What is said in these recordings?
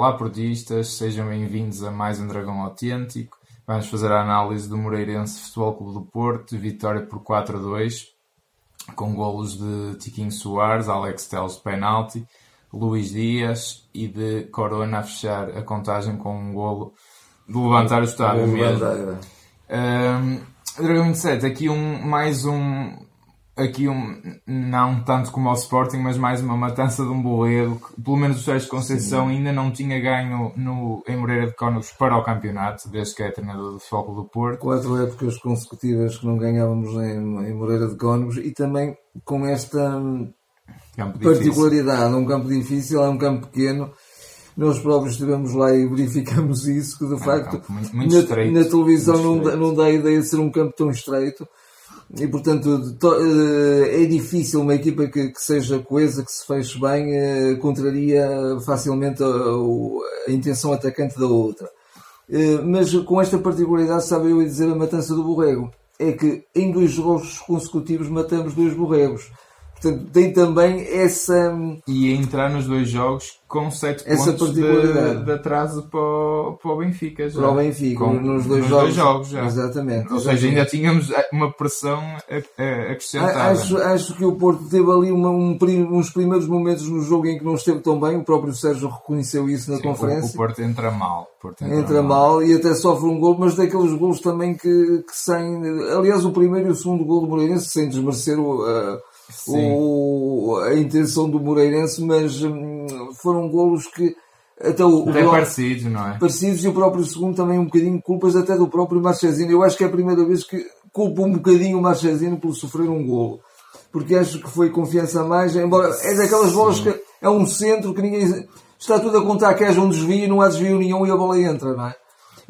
Olá, portistas, sejam bem-vindos a mais um Dragão Autêntico. Vamos fazer a análise do Moreirense Futebol Clube do Porto, vitória por 4 a 2, com golos de Tiquinho Soares, Alex Teles de penalti, Luís Dias e de Corona a fechar a contagem com um golo de levantar o estádio mesmo. Um, Dragão 27, aqui um, mais um, aqui um, não tanto como ao Sporting, mas mais uma matança de um que pelo menos o Sérgio Conceição Sim. ainda não tinha ganho no, em Moreira de Cónegos para o campeonato, desde que é treinador do Foco do Porto. Quatro épocas consecutivas que não ganhávamos em, em Moreira de Cónegos e também com esta particularidade, um campo difícil, é um campo pequeno. Nós próprios estivemos lá e verificamos isso, que de é facto um muito, muito na, estreito, na, televisão não dá, não dá a ideia de ser um campo tão estreito e portanto eh, é difícil uma equipa que, que, seja coesa, que se feche bem, eh, contraria facilmente a, a, intenção atacante da outra. Eh, mas com esta particularidade, sabe eu dizer a matança do borrego, é que em dois jogos consecutivos matamos dois borregos. Portanto, tem também essa. E entrar nos dois jogos com 7 pontos de, de, atraso para o, para o Benfica. Já. Para o Benfica, com, nos dois nos jogos. Dois jogos já. Exatamente. Ou exatamente. seja, ainda tínhamos uma pressão acrescentada. Acho, acho que o Porto teve ali uma, um, uns primeiros momentos no jogo em que não esteve tão bem. O próprio Sérgio reconheceu isso na Sim, conferência. O, Porto entra mal. Porto entra, entra mal. mal. e até sofre um gol, mas daqueles golos também que, que sem. Aliás, o primeiro e o segundo gol do Moreirense, sem desmerecer o. Uh, o, a intenção do Moreirense, mas hum, foram golos que até o, até o parecidos, não é? Parecidos e o próprio segundo também um bocadinho culpas até do próprio Marchesino. Eu acho que é a primeira vez que culpo um bocadinho o Marchesino por sofrer um golo. Porque acho que foi confiança a mais, embora é daquelas bolas que é um centro que ninguém está tudo a contar que haja um desvio não há desvio nenhum e a bola entra, não é?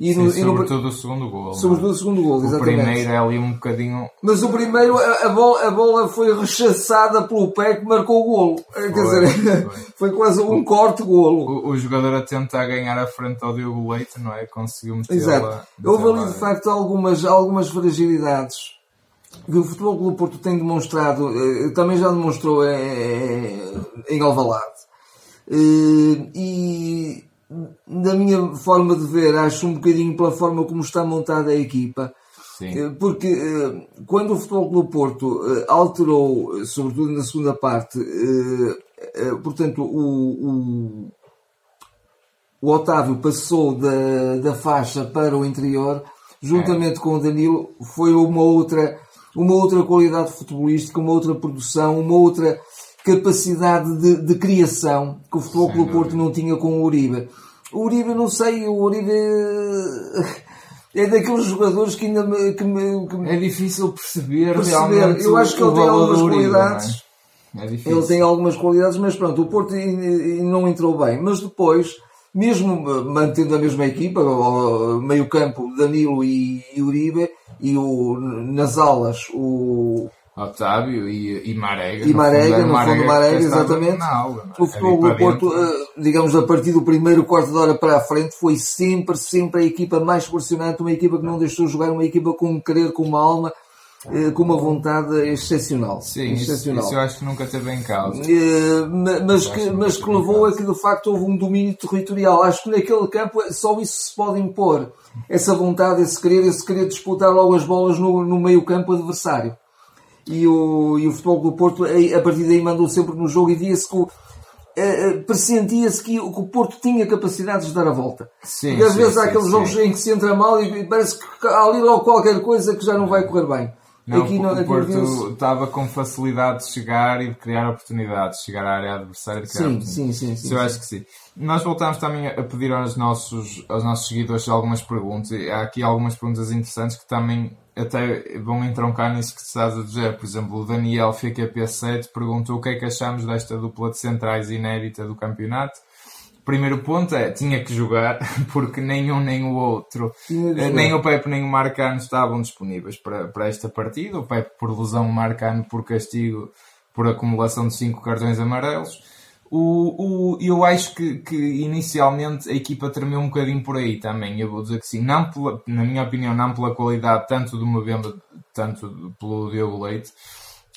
E no, Sim, sobretudo no... o segundo gol. Sobretudo o segundo gol, exatamente. O primeiro é ali um bocadinho. Mas o primeiro, a, a, bola, a bola foi rechaçada pelo pé que marcou o golo. Foi, Quer dizer, foi. foi quase um corte golo. O, o, jogador a tentar ganhar a frente ao Diogo Leite, não é? Conseguiu meter Exato. Houve ali de facto algumas, algumas fragilidades que o Futebol Clube Porto tem demonstrado, eh, também já demonstrou em, em Alvalade. Eh, e na minha forma de ver, acho um bocadinho pela forma como está montada a equipa. Sim. Eh, porque eh, quando o Futebol Clube Porto eh, alterou, sobretudo na segunda parte, portanto, o, o, o Otávio passou da, da faixa para o interior, juntamente é. com o Danilo, foi uma outra, uma outra qualidade futebolística, uma outra produção, uma outra capacidade de, de criação que o Futebol Clube Porto não tinha com o Uribe. O Uribe, não sei, o Uribe é daqueles jogadores que ainda me, que me, que me é difícil perceber, perceber. realmente. Eu acho que ele tem algumas Uribe, qualidades. É? É ele tem algumas qualidades, mas pronto, o Porto não entrou bem. Mas depois, mesmo mantendo a mesma equipa, meio campo, Danilo e Uribe, e o, nas alas, o, Otávio e, e Marega. E Marega, no, fundo, Marega, exatamente. Aula, é? o futebol do Porto, eh, digamos, a partir do primeiro quarto de hora para a frente, foi sempre, sempre a equipa mais pressionante, uma equipa que não deixou jogar, uma equipa com um querer, com uma alma, eh, com uma vontade excepcional. Sim, excepcional. Isso, isso eu acho que nunca teve em causa. Eh, mas que, mas que levou a que de facto houve um domínio territorial. Acho que naquele campo só isso se pode impor. Essa vontade, esse querer, esse querer disputar logo as bolas no, no meio campo adversário e o, e o Futebol do Porto a partir daí mandou sempre no jogo e via-se que Uh, pressentia-se que, que, o Porto tinha capacidades de dar a volta. Sim, Porque às sim, vezes sim, há aqueles sim. jogos em que se entra mal e parece que há ali logo qualquer coisa que já não vai correr bem. Não, aqui, o Porto estava com facilidade de chegar e de criar oportunidades, de chegar à área adversária. Sim, sim, sim, sim, Eu acho que sim. Nós voltamos também a pedir aos nossos, aos nossos seguidores algumas perguntas. Há aqui algumas perguntas interessantes que também até vão entroncar nisso que estás a dizer. Por exemplo, o Daniel FKP7 perguntou o que é que achamos desta dupla de centrais inédita do campeonato. Primeiro ponto é, tinha que jogar, porque nenhum nem o outro, nem o Pepe nem o Marcano estavam disponíveis para, para esta partida. O Pepe por lesão, o Marcano por castigo, por acumulação de 5 cartões amarelos. O, o, eu acho que, que inicialmente a equipa tremeu um bocadinho por aí também. Eu vou dizer que sim, não pela, na minha opinião, não pela qualidade tanto do Movember, tanto pelo Diogo Leite,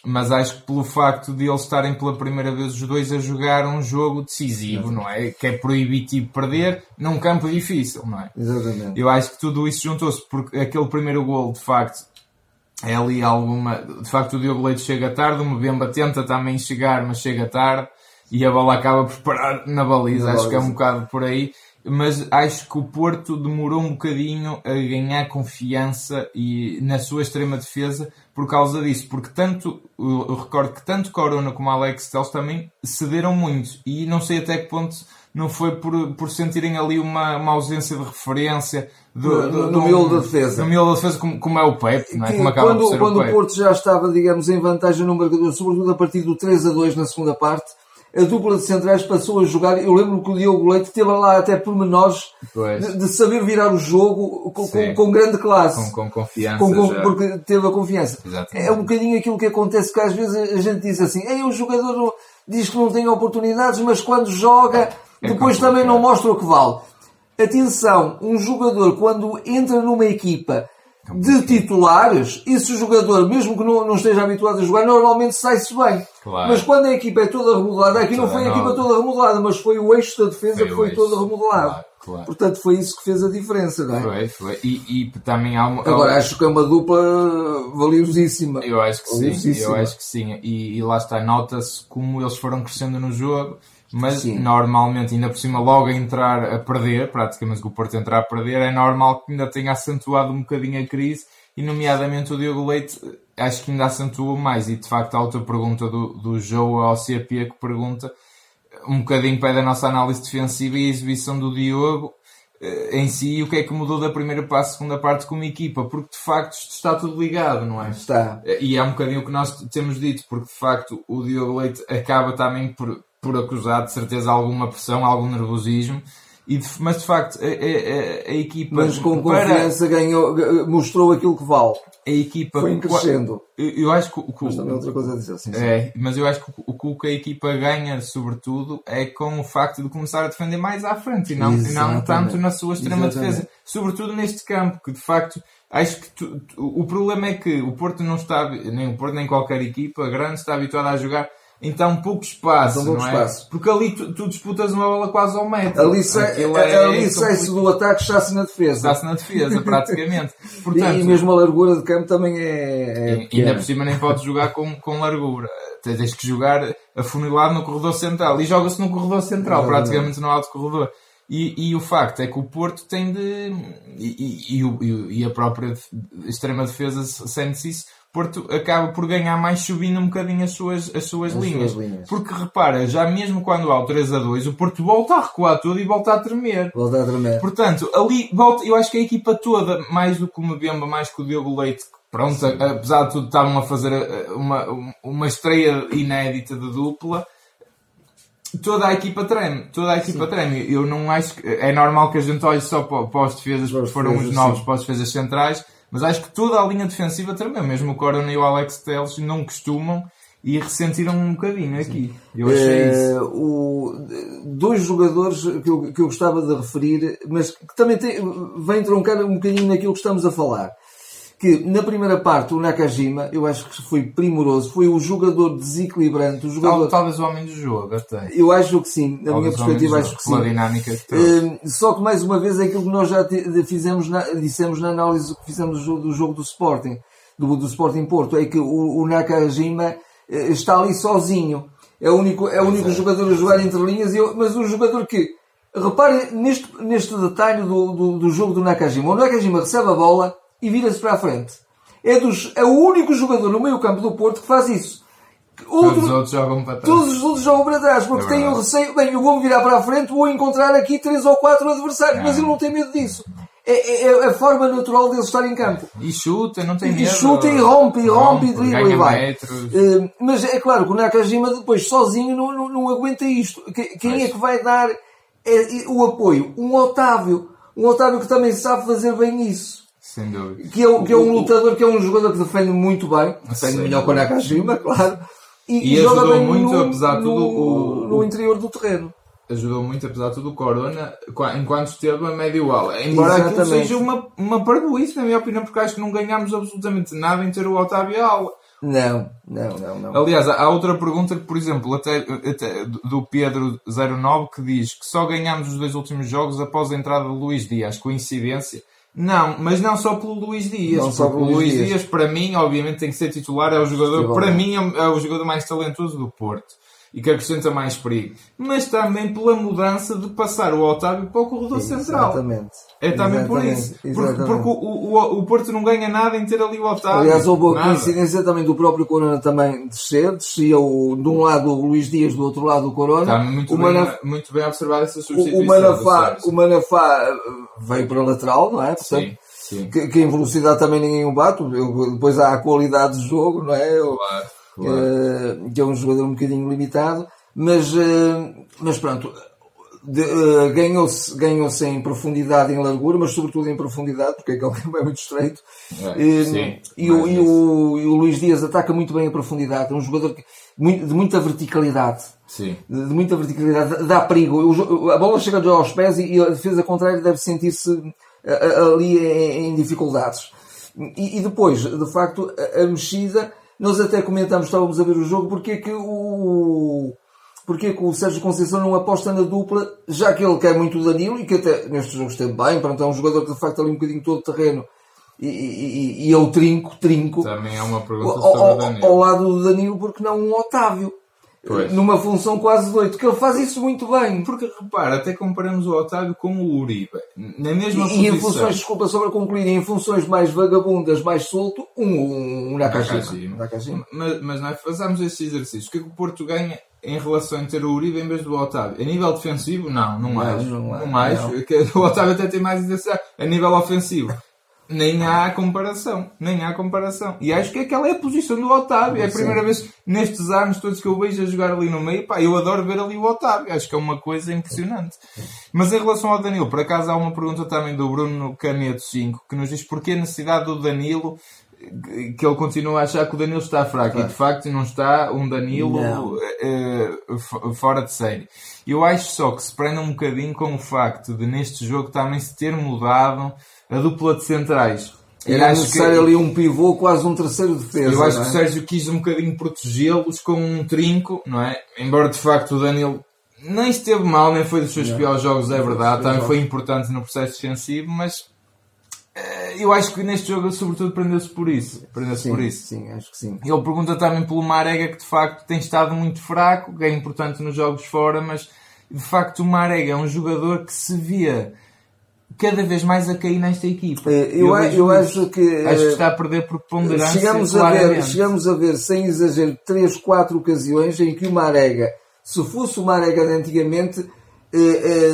mas acho que pelo facto de eles estarem pela primeira vez os dois a jogar um jogo decisivo, não é? Que é proibitivo perder num campo difícil, não é? Exatamente. Eu acho que tudo isso juntou-se porque aquele primeiro gol, de facto, é ali alguma. De facto, o Diogo Leite chega tarde, o Mbemba tenta também chegar, mas chega tarde e a bola acaba por parar na baliza. Na acho que é um baliza. bocado por aí. Mas acho que o Porto demorou um bocadinho a ganhar confiança e na sua extrema defesa por causa disso. Porque tanto, eu recordo que tanto Corona como Alex Telles também cederam muito. E não sei até que ponto não foi por, por sentirem ali uma, uma ausência de referência do, No- do- no miolo da defesa. No miolo da defesa, como, como é o Pepe, não é? Que Como acaba por quando ser quando o o Pepe. Porto já estava, digamos, em vantagem no marcador, sobretudo a partir do 3 a 2 na segunda parte, a dupla de centrais passou a jogar. Eu lembro que o Diogo Leite teve lá até pormenores de, de saber virar o jogo com, com, com grande classe. Com, com confiança. Com- porque teve a confiança. Exatamente. É um bocadinho aquilo que acontece que às vezes a gente diz assim, Ei, o jogador diz que não tem oportunidades, mas quando joga, É depois complicado. também não mostra o que vale. Atenção, um jogador quando entra numa equipa de titulares, esse jogador, mesmo que não, não esteja habituado a jogar, normalmente sai-se bem. Claro. Mas quando a equipa é toda remodelada, aqui não foi a equipa toda remodelada, mas foi o eixo da defesa Foi que o foi todo remodelado. Claro, claro. Portanto, foi isso que fez a diferença, não é? Foi, foi. E, e também há uma. Agora, acho que é uma dupla valiosíssima. Eu acho que sim, eu acho que sim. E, e lá está, nota-se como eles foram crescendo no jogo, mas Sim. normalmente, ainda por cima, logo a entrar a perder, praticamente o Porto entrar a perder, é normal que ainda tenha acentuado um bocadinho a crise, e nomeadamente o Diogo Leite, acho que ainda acentuou mais. E de facto, a outra pergunta do, do Joe ao CP que pergunta um bocadinho pé da nossa análise defensiva e a exibição do Diogo eh, em si e o que é que mudou da primeira para a segunda parte como equipa, porque de facto isto está tudo ligado, não é? Está. E é um bocadinho o que nós temos dito, porque de facto o Diogo Leite acaba também por, por acusar de certeza alguma pressão, algum nervosismo, e de- mas de facto a, a- a- equipa Mas com para confiança ganhou, mostrou aquilo que vale. a equipa Foi crescendo. eu, eu acho que, o- Mas também outra coisa a dizer. Sim, sim. é, mas eu acho que o, que a equipa ganha, sobretudo, é com o facto de começar a defender mais à frente e não, e não tanto na sua extrema Exatamente. defesa. Sobretudo neste campo, que de facto acho que tu- tu- o problema é que o Porto não está, nem o Porto nem qualquer equipa grande está habituada a jogar em tão pouco espaço, Tão pouco não é? espaço. Porque ali tu, tu disputas uma bola quase ao metro. Ali, sai, Aquilo é ali sai-se do ataque, está-se na defesa. Está-se na defesa, praticamente. E, Portanto, e mesmo a largura de campo também é. é E- ainda por cima nem podes jogar com, com largura. Tens que jogar afunilado no corredor central. E joga-se no corredor central, praticamente no alto corredor. E, e o facto é que o Porto tem de. E, e- e a própria extrema defesa sente-se isso. Porto acaba por ganhar mais subindo um bocadinho as suas, as suas, As linhas. suas linhas. Porque repara, já mesmo quando há o 3 a 2, o Porto volta a recuar tudo e volta a tremer. Volta a tremer. Portanto, ali volta, eu acho que a equipa toda, mais do que o Mbemba, mais que o Diogo Leite, pronto, a- apesar de tudo, estavam a fazer eh, uma, uma estreia inédita de dupla. Toda a equipa treme, toda a equipa treme. Eu não acho que é normal que a gente olhe só para, para os defesas, porque foram os novos sim. para os defesas centrais, mas acho que toda a linha defensiva tremeu. Mesmo o Corona e o Alex Teles não costumam e ressentiram um bocadinho aqui. Eu achei Eh, isso. o- dois jogadores que eu, que eu gostava de referir, mas que também tem, vem troncar um bocadinho naquilo que estamos a falar. Que na primeira parte o Nakajima, eu acho que foi primoroso, foi o jogador desequilibrante, o jogador. talvez o homem do jogo, até. Eu acho que sim, na minha o perspectiva acho que sim. dinâmica que trouxe. Hum, só que mais uma vez é aquilo que nós já fizemos na, dissemos na análise que fizemos do jogo do, jogo do Sporting, do, do Sporting Porto, é que o, o Nakajima eh, está ali sozinho. É o único, é o único jogador a jogar entre linhas, e eu- mas um jogador que, reparem neste, neste detalhe do, do, do jogo do Nakajima. O Nakajima recebe a bola e vira-se para a frente. É, dos, é o único jogador no meio campo do Porto que faz isso. Todos Outro- os outros jogam para trás. Todos os outros jogam para trás, porque É têm o receio, bem, eu vou-me virar para a frente, vou encontrar aqui três ou quatro adversários, mas É. ele não tem medo disso. É, é- é a forma natural dele estar em campo. E chuta, não tem E medo. chuta e rompe, e rompe, e dribla e ganha vai. metros. Eh, mas é claro que o Nakajima depois sozinho não, não, não aguenta isto. Que- Quem é Pois. que vai dar eh, o apoio? Um Otávio. Um Otávio que também sabe fazer bem isso. Sem dúvida. Que é, um- que é um lutador, que é um jogador que defende muito bem. Defende melhor que o Nakajima, claro. E, E joga ajudou bem muito, no, apesar de tudo, no, o- no interior do terreno. Ajudou muito, apesar de tudo, o Corona, qua- enquanto esteve a médio ala. Embora aquilo Exatamente. seja uma, uma parvoíce, na minha opinião, porque acho que não ganhámos absolutamente nada em ter o Otávio à ala. Não, não, não, não. Aliás, há outra pergunta que, por exemplo, até, até do Pedro09 que diz que só ganhamos os dois últimos jogos após a entrada de Luís Dias. Coincidência? Não, mas não só pelo Luís Dias. Não só pelo Luís Dias. Dias, para mim, obviamente tem que ser titular, é o jogador, para mim, é o jogador mais talentoso do Porto e que acrescenta mais perigo, mas também pela mudança de passar o Otávio para o corredor Exatamente. central. Exatamente. É também Exatamente. por isso. Porque, porque o, o, o, Porto não ganha nada em ter ali o Otávio. Aliás, houve a coincidência também do próprio Corona também descer, descia o, de um lado o Luís Dias, do outro lado o Corona. Está muito, o bem, Manaf... muito bem observado essa substituição. O, Manafá, o Manafá eh, veio para a lateral, não é? Portanto, sim, sim. Que, que, em velocidade também ninguém o bate. Depois há a qualidade de jogo, não é? Claro. Claro. Uh, que é um jogador um bocadinho limitado, mas, uh, mas pronto, uh, ganhou-se ganhou em profundidade e em largura, mas sobretudo em profundidade, porque aquele campo é muito estreito. É, sim, e, o, e, o, e o Luís Dias ataca muito bem a profundidade, é um jogador que, de muita verticalidade. Sim. De, muita verticalidade, dá perigo. A bola chega aos pés e, a defesa contrária deve sentir-se ali em, em dificuldades. E, e, depois, de facto, a, a mexida nós até comentamos, estávamos a ver o jogo, porque é que o, porque que o Sérgio Conceição não aposta na dupla, já que ele quer muito o Danilo e que até neste jogo esteve bem, pronto, é um jogador que de facto ali um bocadinho todo terreno e, e, e é o trinco, trinco. Também é uma pergunta ao, o Danilo. Ao lado do Danilo, porque não um Otávio. Pois. Numa função quase de oito, que ele faz isso muito bem. Porque repara, até comparamos o Otávio com o Uribe. Na mesma e, posição. E em funções, desculpa só para concluir, em funções mais vagabundas, mais solto, um, um, um Nakajima. Nakajima. Mas, mas nós fazemos esse exercício. O que é que o Porto ganha em relação a ter o Uribe em vez do Otávio? A nível defensivo, não, não, não acho. Não, não, não acho. O Otávio até tem mais intensidade. A nível ofensivo, nem há comparação. Nem há comparação. E acho que aquela é a posição do Otávio. É a primeira vez nestes anos todos que eu vejo a jogar ali no meio. Pá, eu adoro ver ali o Otávio. Acho que é uma coisa impressionante. Mas em relação ao Danilo, por acaso há uma pergunta também do Bruno Caneto 5 que nos diz porquê a necessidade do Danilo que ele continua a achar que o Danilo está fraco claro. e de facto não está um Danilo uh, fora de série. Eu acho só que se prenda um bocadinho com o facto de neste jogo também se ter mudado a dupla de centrais. Era necessário que, ali um pivô, quase um terceiro defesa. Eu acho é? que o Sérgio quis um bocadinho protegê-los com um trinco, não é? Embora de facto o Danilo nem esteve mal, nem foi dos seus não. piores jogos, é verdade. Também foi importante no processo defensivo, mas eh, eu acho que neste jogo, sobretudo, prendeu-se por isso. Prendeu-se por isso. Sim, acho que sim. Ele pergunta também pelo Marega, que de facto tem estado muito fraco, que é importante nos jogos fora, mas de facto o Marega é um jogador que se via cada vez mais a cair nesta equipa. Eh, eu, eu, eu acho que. Acho que está a perder preponderância. Chegamos a, ver, chegamos a ver, sem exagero, 3, 4 ocasiões em que o Marega, se fosse o Marega de antigamente, eh, eh,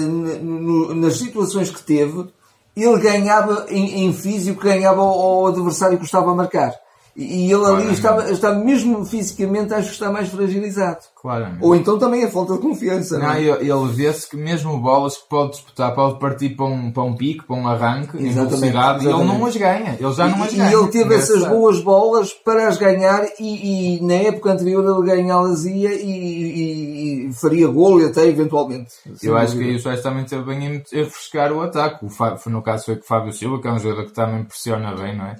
nas situações que teve, ele ganhava em, em físico, ganhava ao adversário que estava a marcar. E ele ali está, está mesmo fisicamente, acho que está mais fragilizado. Claramente. Ou então também a falta de confiança. Não, não é? ele vê-se que mesmo bolas que pode disputar, pode partir para um, para um pico, para um arranque, exatamente, em velocidade, exatamente. ele não as ganha. Ele já não as e, ganha. E ele teve essas boas bolas para as ganhar e, e na época anterior ele ganhá-las ia e, e, e, faria golo até eventualmente. Eu acho que aí o Soares também teve bem a refrescar o ataque. O Fábio, no caso foi com o Fábio Silva, que é um jogador que também pressiona bem, não é?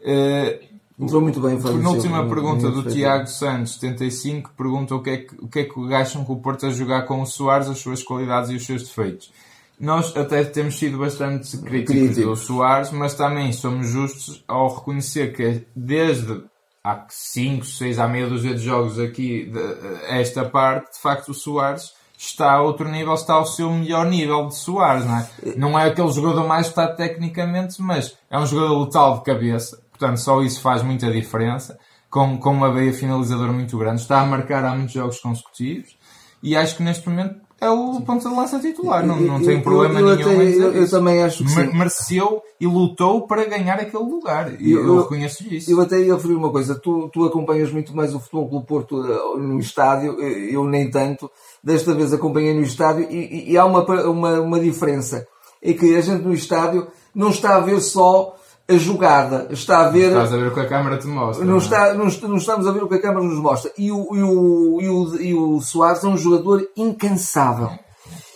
Uh, Entrou muito bem, Fábio Penúltima pergunta do Tiago Santos, 75, pergunta o que, é que, o que é que acham que o Porto a jogar com o Soares, as suas qualidades e os seus defeitos. Nós até temos sido bastante críticos do Soares, mas também somos justos ao reconhecer que desde há 5, 6, há meia dúzia de jogos aqui, de, esta parte, de facto o Soares está a outro nível, está ao seu melhor nível de Soares, não é? Não é aquele jogador mais dotado tecnicamente, mas é um jogador letal de cabeça Portanto, só isso faz muita diferença. Com, com uma veia finalizadora muito grande. Está a marcar há muitos jogos consecutivos. E acho que neste momento é o ponto de lança titular. Não, não tem problema eu, eu nenhum. Até, eu, eu, também acho que sim. Mereceu e lutou para ganhar aquele lugar. E eu, reconheço isso. Eu até ia referir uma coisa. Tu, tu acompanhas muito mais o Futebol Clube Porto eh, no estádio. Eu nem tanto. Desta vez acompanhei no estádio e, e há uma, uma, uma diferença. É que a gente no estádio não está a ver só a jogada, está a ver. Estás a ver o que a câmara te mostra. Não, não, é? está, não, não, estamos a ver o que a câmara nos mostra. E o, e o, e o, e o Soares é um jogador incansável.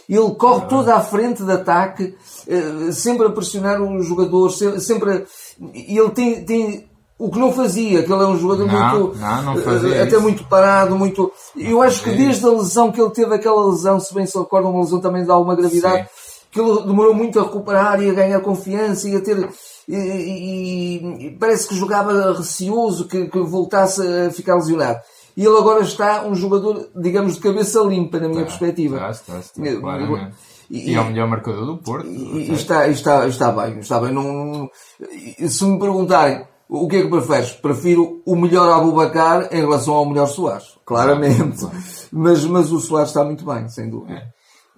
Ele corre toda à frente de ataque, eh, sempre a pressionar o jogador, sempre. Ele tem, tem o que não fazia, que ele é um jogador Não, muito. não, não fazia até isso. muito parado, muito. Eu acho que desde a lesão que ele teve, aquela lesão, se bem se recorda, uma lesão também de alguma gravidade, Sim. que ele demorou muito a recuperar e a ganhar confiança e a ter. E, e- parece que jogava receoso que, que voltasse a ficar lesionado. E ele agora está um jogador, digamos, de cabeça limpa, na minha perspectiva. Está, está, está, claramente. e- E, é o melhor marcador do Porto. E, e está, está, está bem, está bem. Não, se me perguntarem o que é que preferes, prefiro o melhor Abubacar em relação ao melhor Soares. Claramente. Mas, mas o Soares está muito bem, sem dúvida.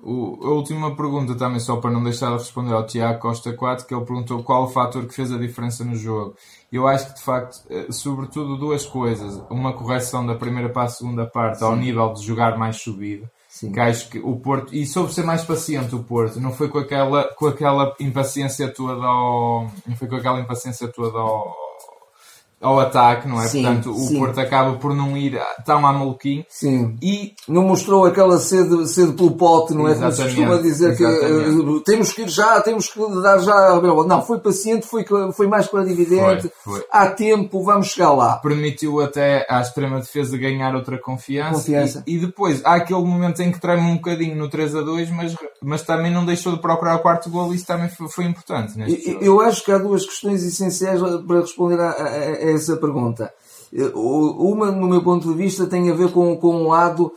O- a última pergunta também, só para não deixar de responder ao Tiago Costa 4, que ele perguntou qual o fator que fez a diferença no jogo. Eu acho que, de facto, eh, sobretudo duas coisas. Uma correção da primeira para a segunda parte, ao nível de jogar mais subido. Sim. Que acho que o Porto, e soube ser mais paciente o Porto, não foi com aquela, com aquela impaciência toda ao, não foi com aquela impaciência toda ao, ao ataque, não é? Sim, Portanto, o sim. Porto acaba por não ir tão a maluquinho. Sim. E Não mostrou aquela sede, sede pelo pote, não é? Como se costuma dizer que exatamente. eh, temos que ir já, temos que dar já. Não, foi paciente, foi, foi mais clarividente. Foi, foi. Há tempo, vamos chegar lá. permitiu até à extrema defesa ganhar outra confiança. Confiança. E, e depois há aquele momento em que treme um bocadinho no 3 a 2, mas, mas também não deixou de procurar o quarto gol e isso também foi, foi importante. Jogo. Eu acho que há duas questões essenciais para responder a, a- a essa pergunta. Eh, Uma, no meu ponto de vista, tem a ver com, com um lado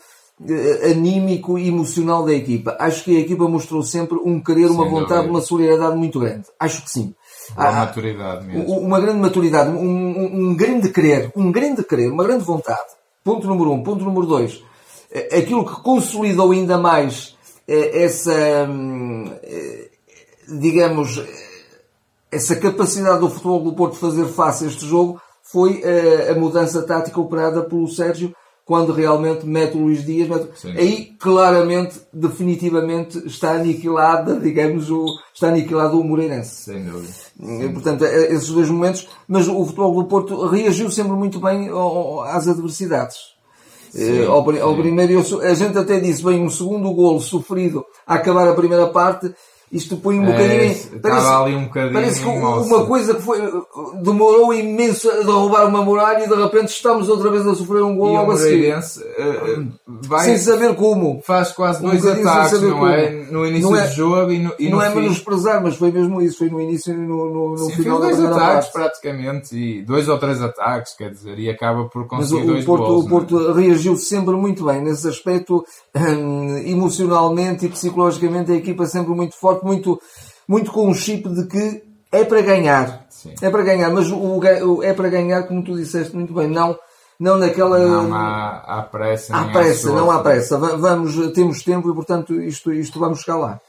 eh, anímico e emocional da equipa. Acho que a equipa mostrou sempre um querer, uma Sem vontade, dúvida. uma solidariedade muito grande. Acho que sim. Boa Há- maturidade mesmo. uma grande maturidade, um, um- um grande querer, um grande querer, uma grande vontade. Ponto número um. Ponto número dois. Eh, Aquilo que consolidou ainda mais essa, hum, digamos, essa capacidade do futebol do Porto de fazer face a este jogo foi eh, a mudança tática operada pelo Sérgio quando realmente mete o Luís Dias. mete- Sim. Aí claramente, definitivamente, está aniquilada, digamos, o, está aniquilado o Moreirense. Sem dúvida. Eh, Portanto, eh, esses dois momentos, mas o futebol do Porto reagiu sempre muito bem às adversidades. Eh, ao, ao sim. primeiro, a gente até disse, bem, um segundo golo sofrido a acabar a primeira parte, isto põe um É, bocadinho. em- estava ali um bocadinho parece que uma coisa que foi, demorou imenso a derrubar uma muralha e de repente estamos outra vez a sofrer um golo o logo a seguir. Eh, vai, Sem saber como. faz quase Um dois ataques, não é? como. No início Não é- do jogo e no, e não no é fim. menosprezar, mas foi mesmo isso. Foi no início e no, no, no Sim, final da dois primeira ataques parte. praticamente, e dois ou três ataques, quer dizer, e acaba por Mas conseguir o, dois o Porto, gols. o Porto reagiu sempre muito bem nesse aspecto, hum, emocionalmente e psicologicamente a equipa sempre muito forte, muito, muito com um chip de que é para ganhar. Sim. É para ganhar, mas o, o- é para ganhar, como tu disseste muito bem, não, não naquela. Não há, há pressa. há pressa, não há pressa. Va- Vamos, temos tempo e portanto isto, isto vamos chegar lá.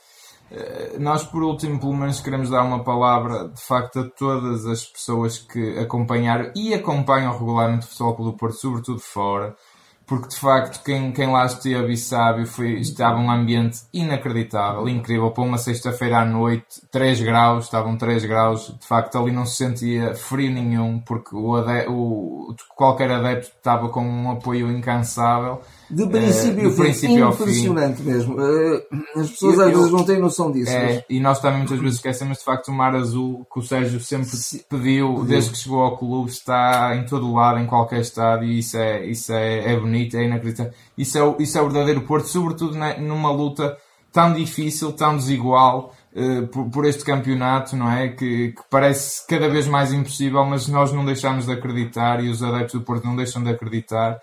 Nós, por último, pelo menos queremos dar uma palavra, de facto, a todas as pessoas que acompanharam e acompanham regularmente o Futebol Clube do Porto, sobretudo fora, porque, de facto, quem, quem lá esteve e sabe, foi, estava um ambiente inacreditável, incrível, para uma sexta-feira à noite, 3 graus, estavam 3 graus, de facto, ali não se sentia frio nenhum, porque o, ade- o, qualquer adepto estava com um apoio incansável. De princípio, ao do fim, princípio ao fim. impressionante mesmo. Eh, As pessoas Eu- às eu- vezes não têm noção disso. mas- É, e nós também muitas vezes esquecemos de facto o Mar Azul que o Sérgio sempre pediu, desde que chegou ao clube, está em todo lado, em qualquer estádio, e isso é, isso é, é bonito, é inacreditável. Isso é, isso é o verdadeiro Porto, sobretudo ne- numa luta tão difícil, tão desigual. eh, por, por este campeonato, não é? Que, que parece cada vez mais impossível, mas nós não deixamos de acreditar e os adeptos do Porto não deixam de acreditar.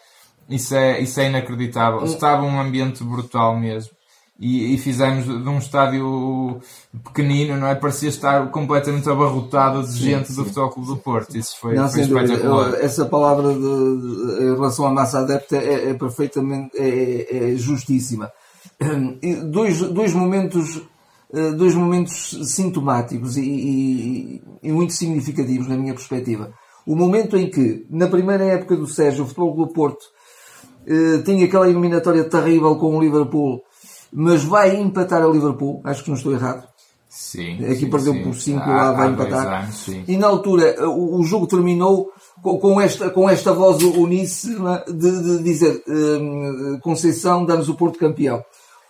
Isso é, isso é inacreditável. Estava um ambiente brutal mesmo. E, e fizemos de um estádio pequenino, não é? Parecia estar completamente abarrotado de gente do Futebol Clube do Porto. Isso foi, Não, foi espetacular. Essa palavra de, de- em relação à massa adepta é, é perfeitamente é, é justíssima. E Dois, dois momentos eh, dois momentos sintomáticos e, e- e muito significativos na minha perspectiva. O momento em que, na primeira época do Sérgio, o Futebol do Porto eh, tinha aquela eliminatória terrível com o Liverpool, mas vai empatar a Liverpool, acho que não estou errado. Sim, Aqui sim, perdeu sim. por 5 Há- lá, vai há empatar. anos. E na altura o, o jogo terminou com, com esta, com esta voz uníssima de, de dizer hum, Conceição dá-nos o Porto campeão.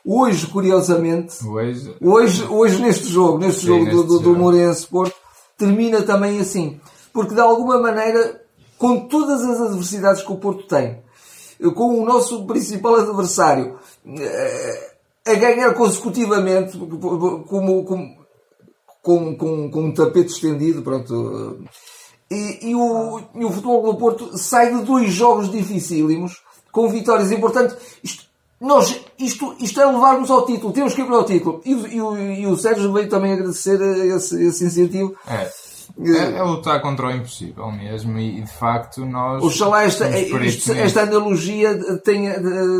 Hoje, curiosamente, Hoje, hoje, hoje neste jogo, neste Sim, jogo do, neste do, do jogo. Moreirense Porto, termina também assim. Porque de alguma maneira com todas as adversidades que o Porto tem, com o nosso principal adversário eh, a ganhar consecutivamente, como, como, com, com, com um tapete estendido, pronto. E, e, o, e o Futebol do Porto sai de dois jogos dificílimos, com vitórias importantes. Isto, nós, isto, isto é levar-nos ao título, temos que ir para o título. E, e, e, o Sérgio veio também agradecer esse, esse incentivo. É. É, é, lutar contra o impossível mesmo e, de facto nós. Oxalá esta, esta, esta analogia tenha,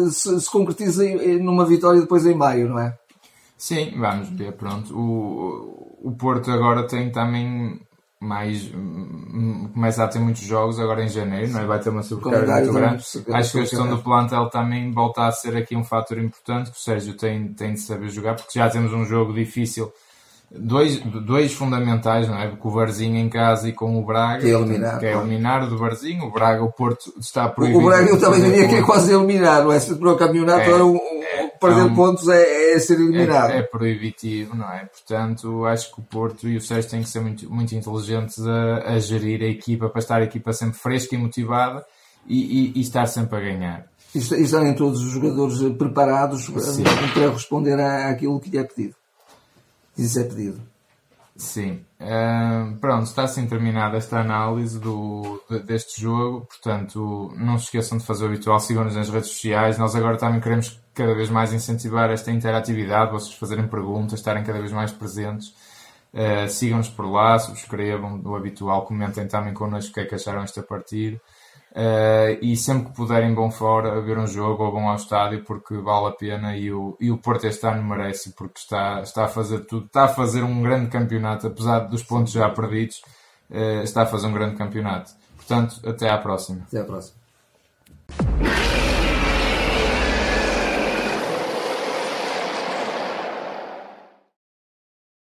se, se concretize numa vitória depois em maio, não é? Sim, vamos ver, pronto. O, o Porto agora tem também mais. começa a ter muitos jogos agora em janeiro, não é? Vai ter uma sobrecarga muito grande. Acho que a questão do plantel também volta a ser aqui um fator importante que o Sérgio tem, tem de saber jogar, porque já temos um jogo difícil dois, dois fundamentais, não é? Com o Varzinho em casa e com o Braga. Que é eliminar. Que é eliminar do Varzinho. O Braga, o Porto está proibido. O Braga eu também diria que é quase eliminar, não é? Se para o campeonato é, um, é, perder então, pontos é, é, ser eliminado. É, é, proibitivo, não é? Portanto, acho que o Porto e o Sérgio têm que ser muito, muito inteligentes a, a gerir a equipa, para estar a equipa sempre fresca e motivada e, e, e estar sempre a ganhar. E estarem todos os jogadores preparados Sim. para responder àquilo que lhe é pedido isso é pedido. Sim. Uh, pronto, está assim terminada esta análise do, de, deste jogo. Portanto, não se esqueçam de fazer o habitual, sigam-nos nas redes sociais. Nós agora também queremos cada vez mais incentivar esta interatividade, vocês fazerem perguntas, estarem cada vez mais presentes. Uh, sigam-nos por lá, subscrevam o habitual, comentem também connosco o que é que acharam esta partida. Uh, e sempre que puderem vão fora a ver um jogo ou vão ao estádio porque vale a pena e o, e o Porto este ano merece porque está, está a fazer tudo, está a fazer um grande campeonato, apesar dos pontos já perdidos, uh, está a fazer um grande campeonato. Portanto, até à próxima. Até à próxima.